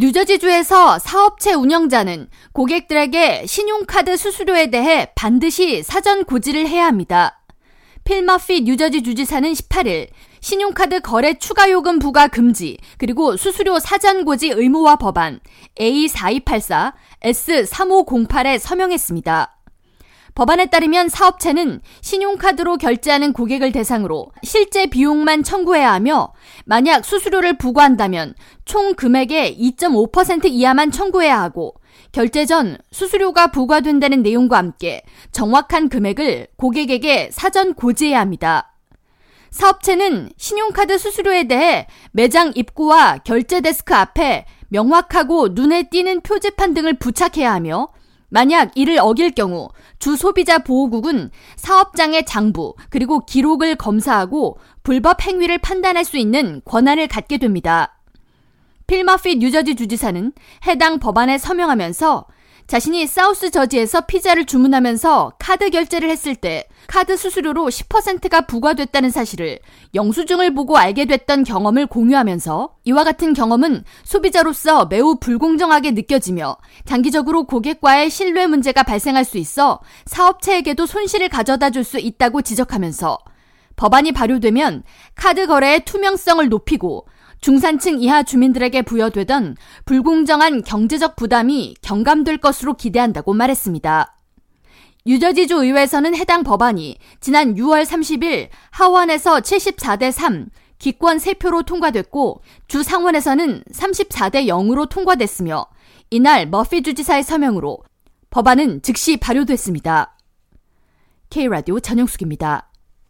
뉴저지주에서 사업체 운영자는 고객들에게 신용카드 수수료에 대해 반드시 사전 고지를 해야 합니다. 필 머피 뉴저지 주지사는 18일 신용카드 거래 추가 요금 부과 금지 그리고 수수료 사전 고지 의무화 법안 A4284 S3508에 서명했습니다. 법안에 따르면 사업체는 신용카드로 결제하는 고객을 대상으로 실제 비용만 청구해야 하며 만약 수수료를 부과한다면 총 금액의 2.5% 이하만 청구해야 하고 결제 전 수수료가 부과된다는 내용과 함께 정확한 금액을 고객에게 사전 고지해야 합니다. 사업체는 신용카드 수수료에 대해 매장 입구와 결제 데스크 앞에 명확하고 눈에 띄는 표지판 등을 부착해야 하며 만약 이를 어길 경우 주 소비자 보호국은 사업장의 장부 그리고 기록을 검사하고 불법 행위를 판단할 수 있는 권한을 갖게 됩니다. 필머피 뉴저지 주지사는 해당 법안에 서명하면서 자신이 사우스 저지에서 피자를 주문하면서 카드 결제를 했을 때 카드 수수료로 10%가 부과됐다는 사실을 영수증을 보고 알게 됐던 경험을 공유하면서 이와 같은 경험은 소비자로서 매우 불공정하게 느껴지며 장기적으로 고객과의 신뢰 문제가 발생할 수 있어 사업체에게도 손실을 가져다 줄 수 있다고 지적하면서 법안이 발효되면 카드 거래의 투명성을 높이고 중산층 이하 주민들에게 부여되던 불공정한 경제적 부담이 경감될 것으로 기대한다고 말했습니다. 유저지주 의회에서는 해당 법안이 지난 6월 30일 하원에서 74대 3, 기권 3표로 통과됐고 주 상원에서는 34대 0으로 통과됐으며 이날 머피 주지사의 서명으로 법안은 즉시 발효됐습니다. K라디오 전영숙입니다.